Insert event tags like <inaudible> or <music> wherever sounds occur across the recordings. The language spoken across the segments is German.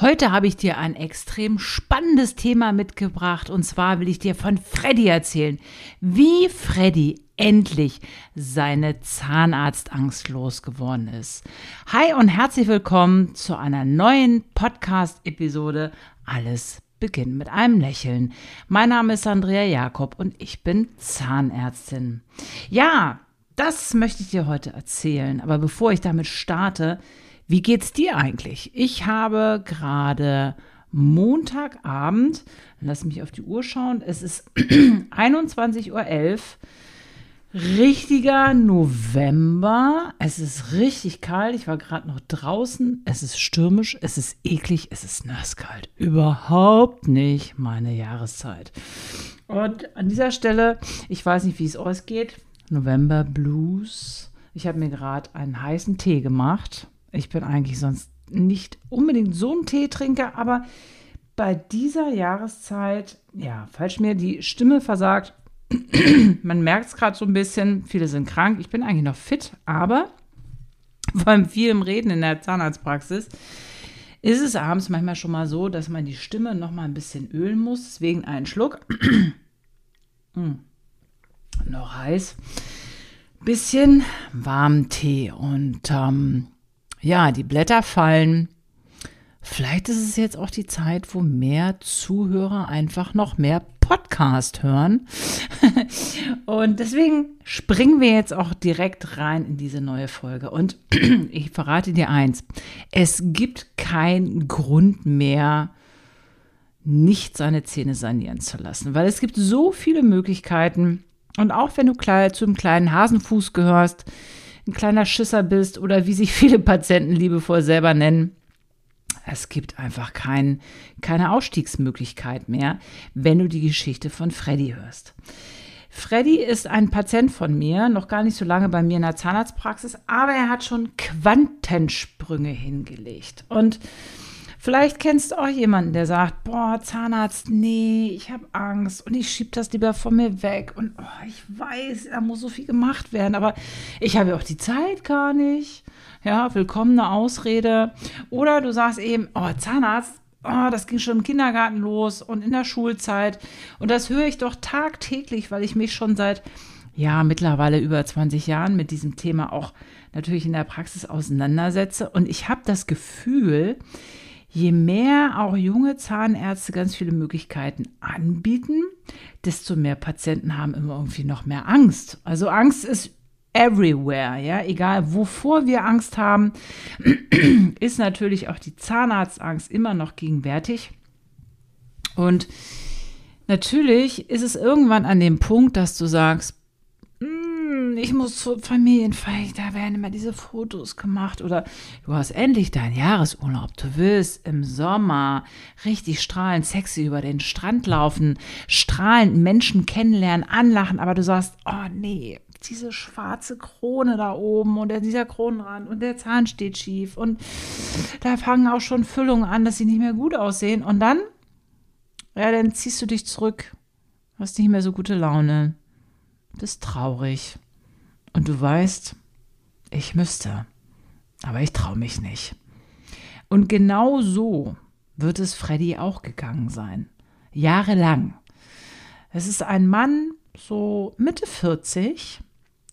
Heute habe ich dir ein extrem spannendes Thema mitgebracht und zwar will ich dir von Freddy erzählen, wie Freddy endlich seine Zahnarztangst losgeworden ist. Hi und herzlich willkommen zu einer neuen Podcast-Episode Alles beginnt mit einem Lächeln. Mein Name ist Andrea Jakob und ich bin Zahnärztin. Ja, das möchte ich dir heute erzählen, aber bevor ich damit starte, wie geht's dir eigentlich? Ich habe gerade Montagabend, lass mich auf die Uhr schauen, es ist <clears throat> 21.11 Uhr, richtiger November. Es ist richtig kalt. Ich war gerade noch draußen. Es ist stürmisch, es ist eklig, es ist nasskalt. Überhaupt nicht meine Jahreszeit. Und an dieser Stelle, ich weiß nicht, wie es ausgeht. November Blues. Ich habe mir gerade einen heißen Tee gemacht ich bin eigentlich sonst nicht unbedingt so ein Teetrinker, aber bei dieser Jahreszeit, ja, falsch mir die Stimme versagt. <clears throat> Man merkt es gerade so ein bisschen. Viele sind krank. Ich bin eigentlich noch fit, aber <laughs> vor allem viel im Reden in der Zahnarztpraxis ist es abends manchmal schon mal so, dass man die Stimme noch mal ein bisschen ölen muss. Deswegen einen Schluck. hm. <clears throat> Noch heiß. Bisschen warmen Tee und ähm, ja, die Blätter fallen. Vielleicht ist es jetzt auch die Zeit, wo mehr Zuhörer einfach noch mehr Podcast hören. <laughs> und deswegen springen wir jetzt auch direkt rein in diese neue Folge. Und <clears throat> ich verrate dir eins, es gibt keinen Grund mehr, nicht seine Zähne sanieren zu lassen, weil es gibt so viele Möglichkeiten. Und auch wenn du zu einem kleinen Hasenfuß gehörst, ein kleiner Schisser bist oder wie sich <laughs> viele Patienten liebevoll selber nennen. Es gibt einfach kein, keine Ausstiegsmöglichkeit mehr, wenn du die Geschichte von Freddy hörst. Freddy ist ein Patient von mir, noch gar nicht so lange bei mir in der Zahnarztpraxis, aber er hat schon Quantensprünge hingelegt. Und Vielleicht kennst du auch jemanden, der sagt, boah, Zahnarzt, nee, ich habe Angst und ich schiebe das lieber von mir weg und oh, ich weiß, da muss so viel gemacht werden, aber ich habe ja auch die Zeit gar nicht. Ja, willkommene Ausrede. Oder du sagst eben, oh, Zahnarzt, oh, das ging schon im Kindergarten los und in der Schulzeit. Und das höre ich doch tagtäglich, weil ich mich schon seit, ja, mittlerweile über 20 Jahren mit diesem Thema auch natürlich in der Praxis auseinandersetze. Und ich habe das Gefühl, je mehr auch junge Zahnärzte ganz viele Möglichkeiten anbieten, desto mehr Patienten haben immer irgendwie noch mehr Angst. Also Angst ist everywhere, ja, egal wovor wir Angst haben, <clears throat> ist natürlich auch die Zahnarztangst immer noch gegenwärtig. Und natürlich ist es irgendwann an dem Punkt, dass du sagst, ich muss zur Familienfeier, da werden immer diese Fotos gemacht. Oder du hast endlich deinen Jahresurlaub, du willst im Sommer richtig strahlend sexy über den Strand laufen, strahlend Menschen kennenlernen, anlachen, aber du sagst, oh nee, diese schwarze Krone da oben und dieser Kronenrand und der Zahn steht schief und da fangen auch schon Füllungen an, dass sie nicht mehr gut aussehen. Und dann, ja, dann ziehst du dich zurück, hast nicht mehr so gute Laune, bist traurig. Und du weißt, ich müsste, aber ich traue mich nicht. Und genau so wird es Freddy auch gegangen sein. Jahrelang. Es ist ein Mann, so Mitte 40,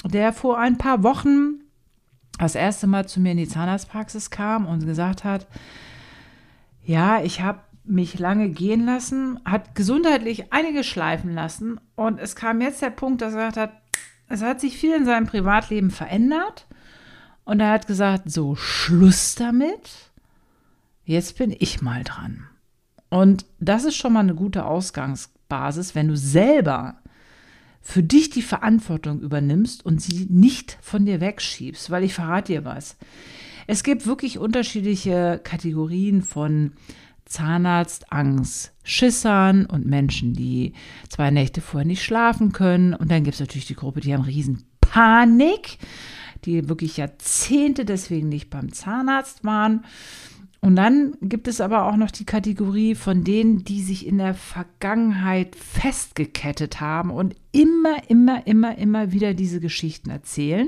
der vor ein paar Wochen das erste Mal zu mir in die Zahnarztpraxis kam und gesagt hat, ja, ich habe mich lange gehen lassen, hat gesundheitlich einige schleifen lassen und es kam jetzt der Punkt, dass er gesagt hat, es hat sich viel in seinem Privatleben verändert und er hat gesagt, so Schluss damit, jetzt bin ich mal dran. Und das ist schon mal eine gute Ausgangsbasis, wenn du selber für dich die Verantwortung übernimmst und sie nicht von dir wegschiebst, weil ich verrate dir was. Es gibt wirklich unterschiedliche Kategorien von Zahnarztangst, Schissern und Menschen, die zwei Nächte vorher nicht schlafen können. Und dann gibt es natürlich die Gruppe, die haben riesen Panik, die wirklich Jahrzehnte deswegen nicht beim Zahnarzt waren. Und dann gibt es aber auch noch die Kategorie von denen, die sich in der Vergangenheit festgekettet haben und immer, immer, immer, immer wieder diese Geschichten erzählen.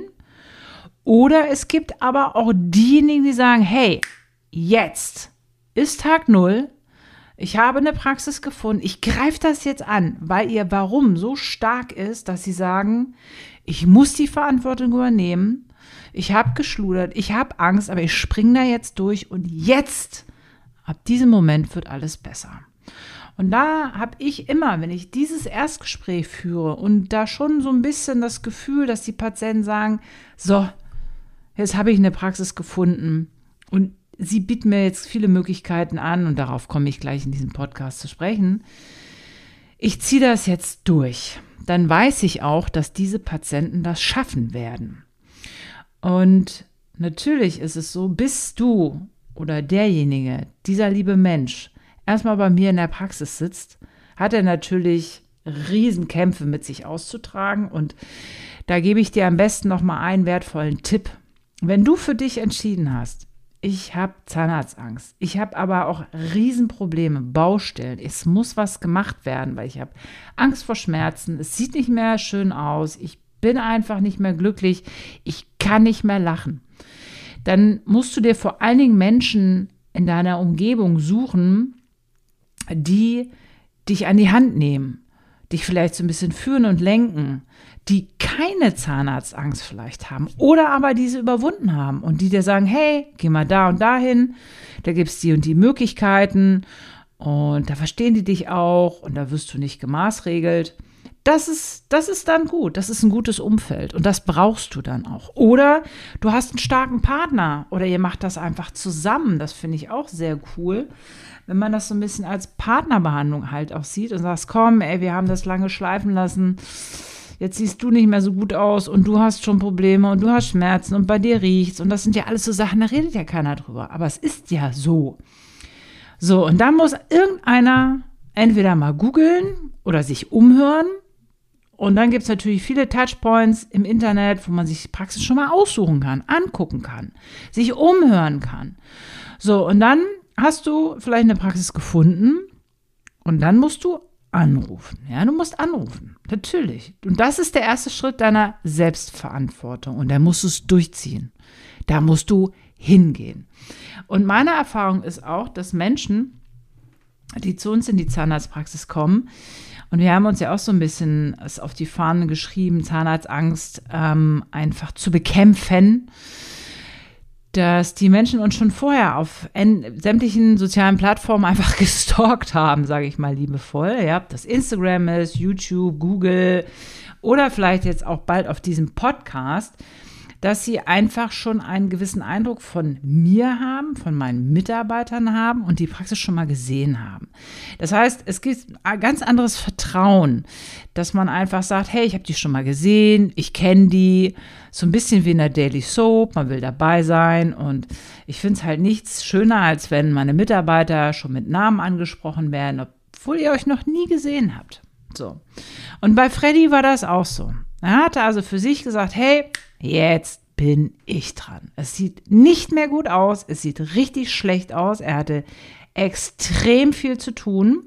Oder es gibt aber auch diejenigen, die sagen, hey, jetzt ist Tag null. Ich habe eine Praxis gefunden. Ich greife das jetzt an, weil ihr Warum so stark ist, dass sie sagen, ich muss die Verantwortung übernehmen. Ich habe geschludert, ich habe Angst, aber ich springe da jetzt durch und jetzt, ab diesem Moment wird alles besser. Und da habe ich immer, wenn ich dieses Erstgespräch führe und da schon so ein bisschen das Gefühl, dass die Patienten sagen, so, jetzt habe ich eine Praxis gefunden und sie bieten mir jetzt viele Möglichkeiten an und darauf komme ich gleich in diesem Podcast zu sprechen. Ich ziehe das jetzt durch. Dann weiß ich auch, dass diese Patienten das schaffen werden. Und natürlich ist es so, bist du oder derjenige, dieser liebe Mensch, erstmal bei mir in der Praxis sitzt, hat er natürlich Riesenkämpfe mit sich auszutragen. Und da gebe ich dir am besten nochmal einen wertvollen Tipp. Wenn du für dich entschieden hast, ich habe Zahnarztangst. Ich habe aber auch Riesenprobleme, Baustellen. Es muss was gemacht werden, weil ich habe Angst vor Schmerzen. Es sieht nicht mehr schön aus. Ich bin einfach nicht mehr glücklich. Ich kann nicht mehr lachen. Dann musst du dir vor allen Dingen Menschen in deiner Umgebung suchen, die dich an die Hand nehmen, dich vielleicht so ein bisschen führen und lenken, die keine Zahnarztangst vielleicht haben oder aber diese überwunden haben und die dir sagen, hey, geh mal da und dahin, da gibt es die und die Möglichkeiten und da verstehen die dich auch und da wirst du nicht gemaßregelt. Das ist, das ist dann gut. Das ist ein gutes Umfeld und das brauchst du dann auch. Oder du hast einen starken Partner oder ihr macht das einfach zusammen. Das finde ich auch sehr cool, wenn man das so ein bisschen als Partnerbehandlung halt auch sieht und sagst, komm, ey, wir haben das lange schleifen lassen jetzt siehst du nicht mehr so gut aus und du hast schon Probleme und du hast Schmerzen und bei dir riecht's und das sind ja alles so Sachen, da redet ja keiner drüber. Aber es ist ja so. So, und dann muss irgendeiner entweder mal googeln oder sich umhören. Und dann gibt es natürlich viele Touchpoints im Internet, wo man sich Praxis schon mal aussuchen kann, angucken kann, sich umhören kann. So, und dann hast du vielleicht eine Praxis gefunden und dann musst du anrufen. Ja, du musst anrufen. Natürlich. Und das ist der erste Schritt deiner Selbstverantwortung. Und da musst du es durchziehen. Da musst du hingehen. Und meine Erfahrung ist auch, dass Menschen, die zu uns in die Zahnarztpraxis kommen, und wir haben uns ja auch so ein bisschen auf die Fahnen geschrieben, Zahnarztangst ähm, einfach zu bekämpfen dass die Menschen uns schon vorher auf sämtlichen sozialen Plattformen einfach <laughs> gestalkt haben, sage ich mal liebevoll. Ja, ob das Instagram ist, YouTube, Google oder vielleicht jetzt auch bald auf diesem Podcast dass sie einfach schon einen gewissen Eindruck von mir haben, von meinen Mitarbeitern haben und die Praxis schon mal gesehen haben. Das heißt, es gibt ein ganz anderes Vertrauen, dass man einfach sagt, hey, ich habe die schon mal gesehen, ich kenne die, so ein bisschen wie in der Daily Soap, man will dabei sein und ich finde es halt nichts schöner, als wenn meine Mitarbeiter schon mit Namen angesprochen werden, obwohl ihr euch noch nie gesehen habt. So. Und bei Freddy war das auch so. Er hatte also für sich gesagt, hey, jetzt bin ich dran. Es sieht nicht mehr gut aus, es sieht richtig schlecht aus. Er hatte extrem viel zu tun.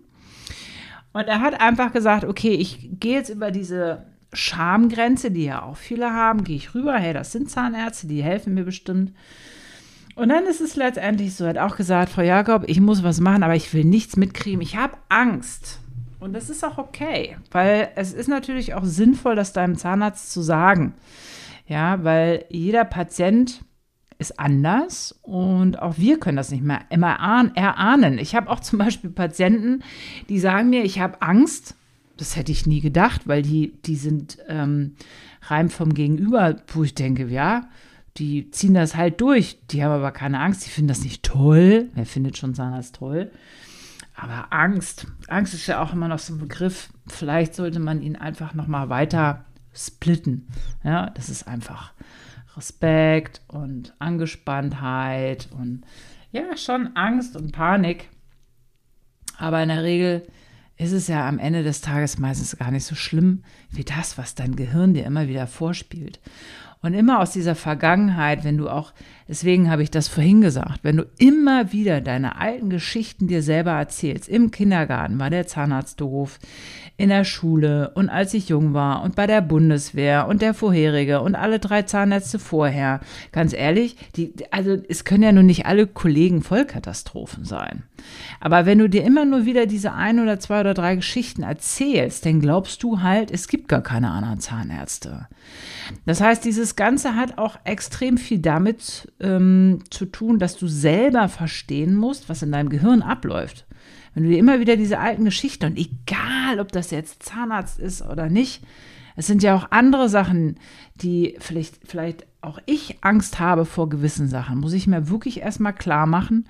Und er hat einfach gesagt, okay, ich gehe jetzt über diese Schamgrenze, die ja auch viele haben, gehe ich rüber, hey, das sind Zahnärzte, die helfen mir bestimmt. Und dann ist es letztendlich so, er hat auch gesagt, Frau Jakob, ich muss was machen, aber ich will nichts mitkriegen. Ich habe Angst. Und das ist auch okay, weil es ist natürlich auch sinnvoll, das deinem Zahnarzt zu sagen. Ja, weil jeder Patient ist anders und auch wir können das nicht mehr immer erahnen. Ich habe auch <laughs> zum Beispiel Patienten, die sagen mir, ich habe Angst. Das hätte ich nie gedacht, weil die, die sind ähm, rein vom Gegenüber, wo ich denke, ja, die ziehen das halt durch. Die haben aber keine Angst, die finden das nicht toll. Wer findet schon das toll? Aber Angst, Angst ist ja auch immer noch so ein Begriff. Vielleicht sollte man ihn einfach noch mal weiter splitten. Ja, das ist einfach Respekt und Angespanntheit und ja, schon Angst und Panik. Aber in der Regel ist es ja am Ende des Tages meistens gar nicht so schlimm wie das, was dein Gehirn dir immer wieder vorspielt. Und immer aus dieser Vergangenheit, wenn du auch Deswegen habe ich das vorhin gesagt. Wenn du immer wieder deine alten Geschichten dir selber erzählst, im Kindergarten war der Zahnarzt doof, in der Schule und als ich jung war und bei der Bundeswehr und der vorherige und alle drei Zahnärzte vorher. Ganz ehrlich, die, also es können ja nun nicht alle Kollegen Vollkatastrophen sein. Aber wenn du dir immer nur wieder diese ein oder zwei oder drei Geschichten erzählst, dann glaubst du halt, es gibt gar keine anderen Zahnärzte. Das heißt, dieses Ganze hat auch extrem viel damit ähm, zu tun, dass du selber verstehen musst, was in deinem Gehirn abläuft. Wenn du dir immer wieder diese alten Geschichten, und egal, ob das jetzt Zahnarzt ist oder nicht, es sind ja auch andere Sachen, die vielleicht, vielleicht auch ich Angst habe vor gewissen Sachen, muss ich mir wirklich erstmal klar machen,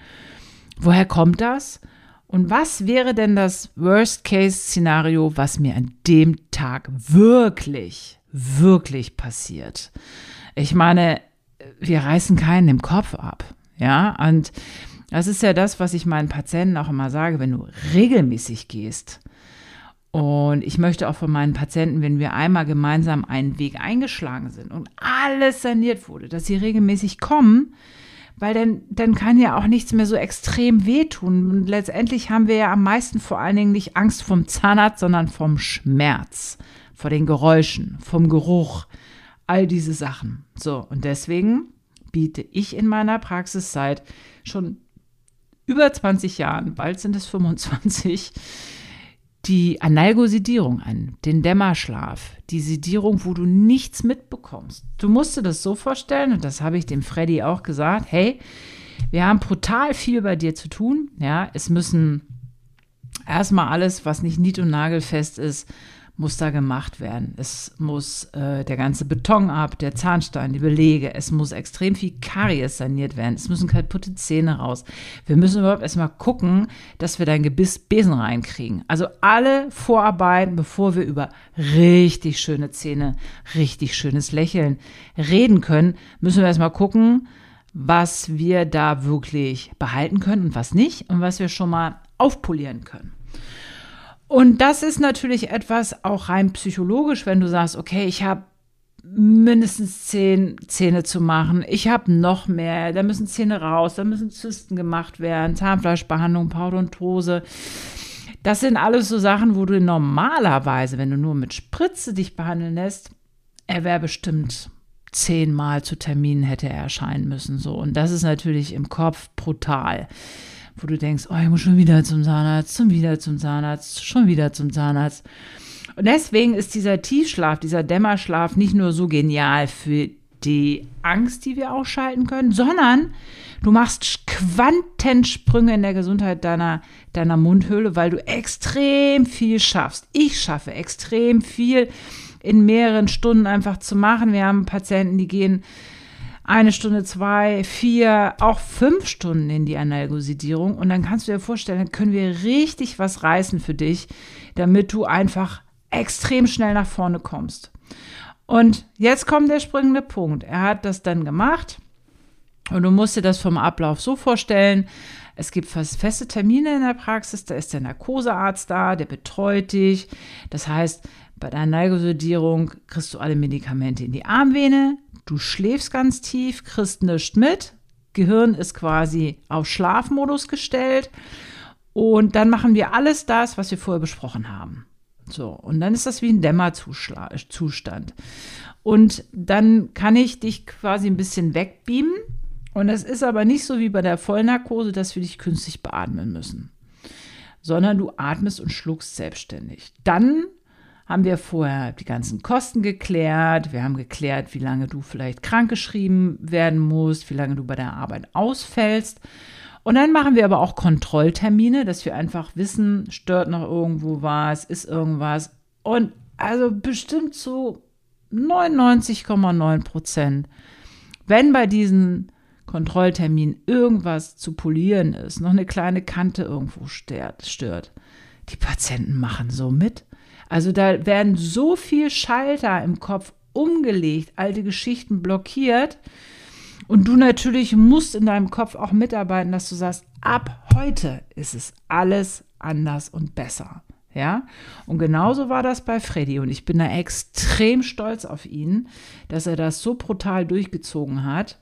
woher kommt das? Und was wäre denn das Worst-Case-Szenario, was mir an dem Tag wirklich, wirklich passiert? Ich meine, wir reißen keinen im Kopf ab. Ja, und das ist ja das, was ich meinen Patienten auch immer sage, wenn du regelmäßig gehst. Und ich möchte auch von meinen Patienten, wenn wir einmal gemeinsam einen Weg eingeschlagen sind und alles saniert wurde, dass sie regelmäßig kommen, weil dann, dann kann ja auch nichts mehr so extrem wehtun. Und letztendlich haben wir ja am meisten vor allen Dingen nicht Angst vom Zahnarzt, sondern vom Schmerz, vor den Geräuschen, vom Geruch, all diese Sachen. So, und deswegen biete ich in meiner Praxis seit schon über 20 Jahren, bald sind es 25, die Analgosidierung an, den Dämmerschlaf, die Sedierung, wo du nichts mitbekommst. Du musst dir das so vorstellen, und das habe ich dem Freddy auch gesagt, hey, wir haben brutal viel bei dir zu tun. Ja, es müssen erstmal alles, was nicht nied- und nagelfest ist, muss da gemacht werden. Es muss äh, der ganze Beton ab, der Zahnstein, die Belege, es muss extrem viel Karies saniert werden, es müssen kaputte Zähne raus. Wir müssen überhaupt erstmal gucken, dass wir dein Gebiss Besen reinkriegen. Also alle Vorarbeiten, bevor wir über richtig schöne Zähne, richtig schönes Lächeln reden können, müssen wir erstmal gucken, was wir da wirklich behalten können und was nicht und was wir schon mal aufpolieren können. Und das ist natürlich etwas auch rein psychologisch, wenn du sagst, okay, ich habe mindestens zehn Zähne zu machen. Ich habe noch mehr. Da müssen Zähne raus, da müssen Zysten gemacht werden, Zahnfleischbehandlung, Parodontose. Das sind alles so Sachen, wo du normalerweise, wenn du nur mit Spritze dich behandeln lässt, er wäre bestimmt zehnmal zu Terminen hätte er erscheinen müssen. So. Und das ist natürlich im Kopf brutal wo du denkst, oh, ich muss schon wieder zum Zahnarzt, schon wieder zum Zahnarzt, schon wieder zum Zahnarzt. Und deswegen ist dieser Tiefschlaf, dieser Dämmerschlaf nicht nur so genial für die Angst, die wir ausschalten können, sondern du machst Quantensprünge in der Gesundheit deiner, deiner Mundhöhle, weil du extrem viel schaffst. Ich schaffe extrem viel in mehreren Stunden einfach zu machen. Wir haben Patienten, die gehen eine Stunde, zwei, vier, auch fünf Stunden in die Analgosidierung. Und dann kannst du dir vorstellen, dann können wir richtig was reißen für dich, damit du einfach extrem schnell nach vorne kommst. Und jetzt kommt der springende Punkt. Er hat das dann gemacht und du musst dir das vom Ablauf so vorstellen. Es gibt feste Termine in der Praxis, da ist der Narkosearzt da, der betreut dich. Das heißt, bei der Analgosidierung kriegst du alle Medikamente in die Armvene, Du schläfst ganz tief, kriegst nichts mit. Gehirn ist quasi auf Schlafmodus gestellt. Und dann machen wir alles das, was wir vorher besprochen haben. So, und dann ist das wie ein Dämmerzustand. Und dann kann ich dich quasi ein bisschen wegbeamen. Und es ist aber nicht so wie bei der Vollnarkose, dass wir dich künstlich beatmen müssen, sondern du atmest und schluckst selbstständig. Dann haben wir vorher die ganzen Kosten geklärt. Wir haben geklärt, wie lange du vielleicht krankgeschrieben werden musst, wie lange du bei der Arbeit ausfällst. Und dann machen wir aber auch Kontrolltermine, dass wir einfach wissen, stört noch irgendwo was, ist irgendwas. Und also bestimmt so 99,9 Prozent, wenn bei diesen Kontrollterminen irgendwas zu polieren ist, noch eine kleine Kante irgendwo stört, stört die Patienten machen so mit. Also da werden so viel Schalter im Kopf umgelegt, alte Geschichten blockiert. Und du natürlich musst in deinem Kopf auch mitarbeiten, dass du sagst, ab heute ist es alles anders und besser. Ja, und genauso war das bei Freddy und ich bin da extrem stolz auf ihn, dass er das so brutal durchgezogen hat.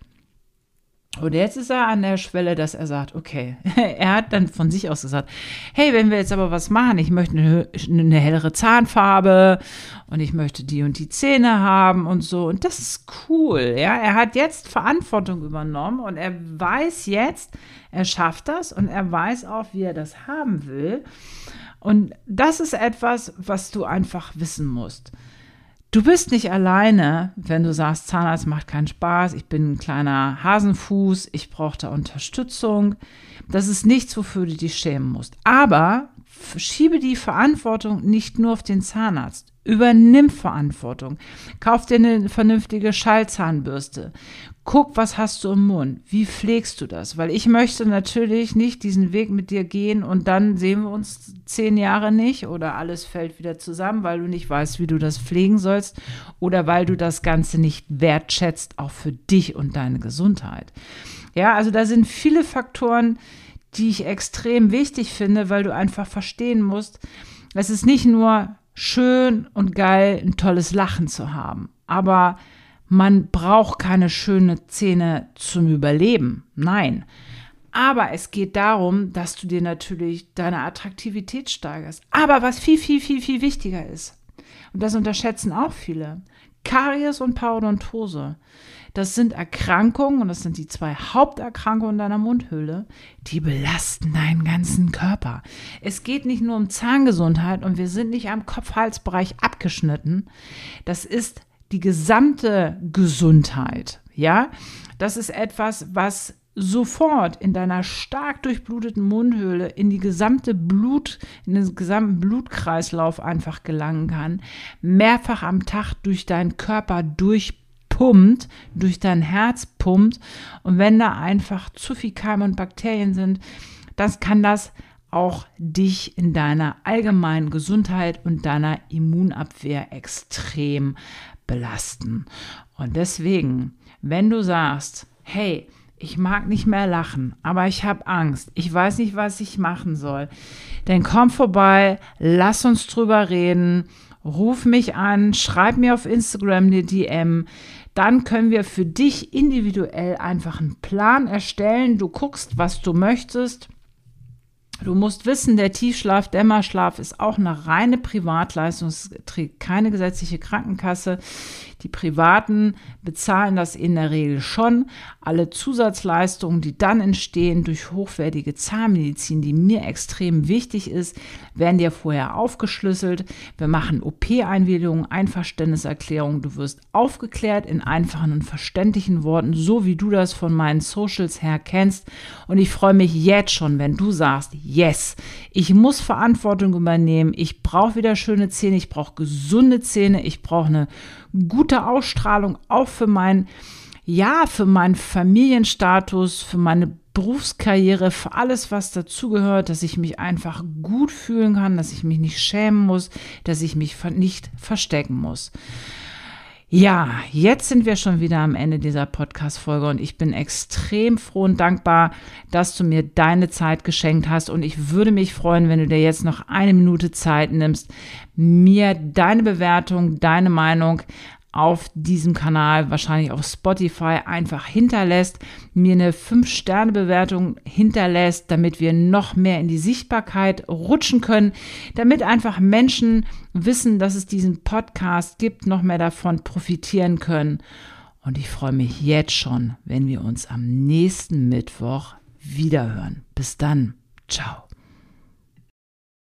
Und jetzt ist er an der Schwelle, dass er sagt, okay, <laughs> er hat dann von sich aus gesagt, hey, wenn wir jetzt aber was machen, ich möchte eine, eine, hellere Zahnfarbe und ich möchte die und die Zähne haben und so. Und das ist cool, ja. Er hat jetzt Verantwortung übernommen und er weiß jetzt, er schafft das und er weiß auch, wie er das haben will. Und das ist etwas, was du einfach wissen musst. Du bist nicht alleine, wenn du sagst, Zahnarzt macht keinen Spaß, ich bin ein kleiner Hasenfuß, ich brauche da Unterstützung. Das ist nichts, wofür du dich schämen musst. Aber schiebe die Verantwortung nicht nur auf den Zahnarzt. Übernimm Verantwortung. Kauf dir eine vernünftige Schallzahnbürste. Guck, was hast du im Mund? Wie pflegst du das? Weil ich möchte natürlich nicht diesen Weg mit dir gehen und dann sehen wir uns zehn Jahre nicht oder alles fällt wieder zusammen, weil du nicht weißt, wie du das pflegen sollst oder weil du das Ganze nicht wertschätzt, auch für dich und deine Gesundheit. Ja, also da sind viele Faktoren, die ich extrem wichtig finde, weil du einfach verstehen musst, es ist nicht nur schön und geil, ein tolles Lachen zu haben. Aber man braucht keine schönen Zähne zum Überleben. Nein. Aber es geht darum, dass du dir natürlich deine Attraktivität steigerst. Aber was viel, viel, viel, viel wichtiger ist, und das unterschätzen auch viele, Karies und Parodontose. Das sind Erkrankungen, und das sind die zwei Haupterkrankungen deiner Mundhöhle, die belasten deinen ganzen Körper. Es geht nicht nur um Zahngesundheit und wir sind nicht am Kopf-Hals-Bereich abgeschnitten. Das ist die gesamte Gesundheit. Ja, das ist etwas, was sofort in deiner stark durchbluteten Mundhöhle in die gesamte Blut, in den gesamten Blutkreislauf einfach gelangen kann, mehrfach am Tag durch deinen Körper durch pumpt, durch dein Herz pumpt. Und wenn da einfach zu viel Keime und Bakterien sind, das kann das auch dich in deiner allgemeinen Gesundheit und deiner Immunabwehr extrem belasten. Und deswegen, wenn du sagst, hey, ich mag nicht mehr lachen, aber ich habe Angst, ich weiß nicht, was ich machen soll, dann komm vorbei, lass uns drüber reden, ruf mich an, schreib mir auf Instagram eine DM dann können wir für dich individuell einfach einen Plan erstellen. Du guckst, was du möchtest. Du musst wissen, der Tiefschlaf, Dämmerschlaf ist auch eine reine Privatleistung. Es trägt keine gesetzliche Krankenkasse. Die Privaten bezahlen das in der Regel schon. Alle Zusatzleistungen, die dann entstehen durch hochwertige Zahnmedizin, die mir extrem wichtig ist, werden dir vorher aufgeschlüsselt. Wir machen OP-Einwilligungen, Einverständniserklärungen. Du wirst aufgeklärt in einfachen und verständlichen Worten, so wie du das von meinen Socials her kennst. Und ich freue mich jetzt schon, wenn du sagst, yes, ich muss Verantwortung übernehmen. Ich brauche wieder schöne Zähne. Ich brauche gesunde Zähne. Ich brauche eine gute Ausstrahlung auch für mein, ja, für meinen Familienstatus, für meine Berufskarriere, für alles, was dazugehört, dass ich mich einfach gut fühlen kann, dass ich mich nicht schämen muss, dass ich mich nicht verstecken muss. Ja, jetzt sind wir schon wieder am Ende dieser Podcast-Folge und ich bin extrem froh und dankbar, dass du mir deine Zeit geschenkt hast. Und ich würde mich freuen, wenn du dir jetzt noch eine Minute Zeit nimmst, mir deine Bewertung, deine Meinung auf diesem Kanal, wahrscheinlich auf Spotify, einfach hinterlässt, mir eine 5-Sterne-Bewertung hinterlässt, damit wir noch mehr in die Sichtbarkeit rutschen können, damit einfach Menschen wissen, dass es diesen Podcast gibt, noch mehr davon profitieren können. Und ich freue mich jetzt schon, wenn wir uns am nächsten Mittwoch wiederhören. Bis dann. Ciao.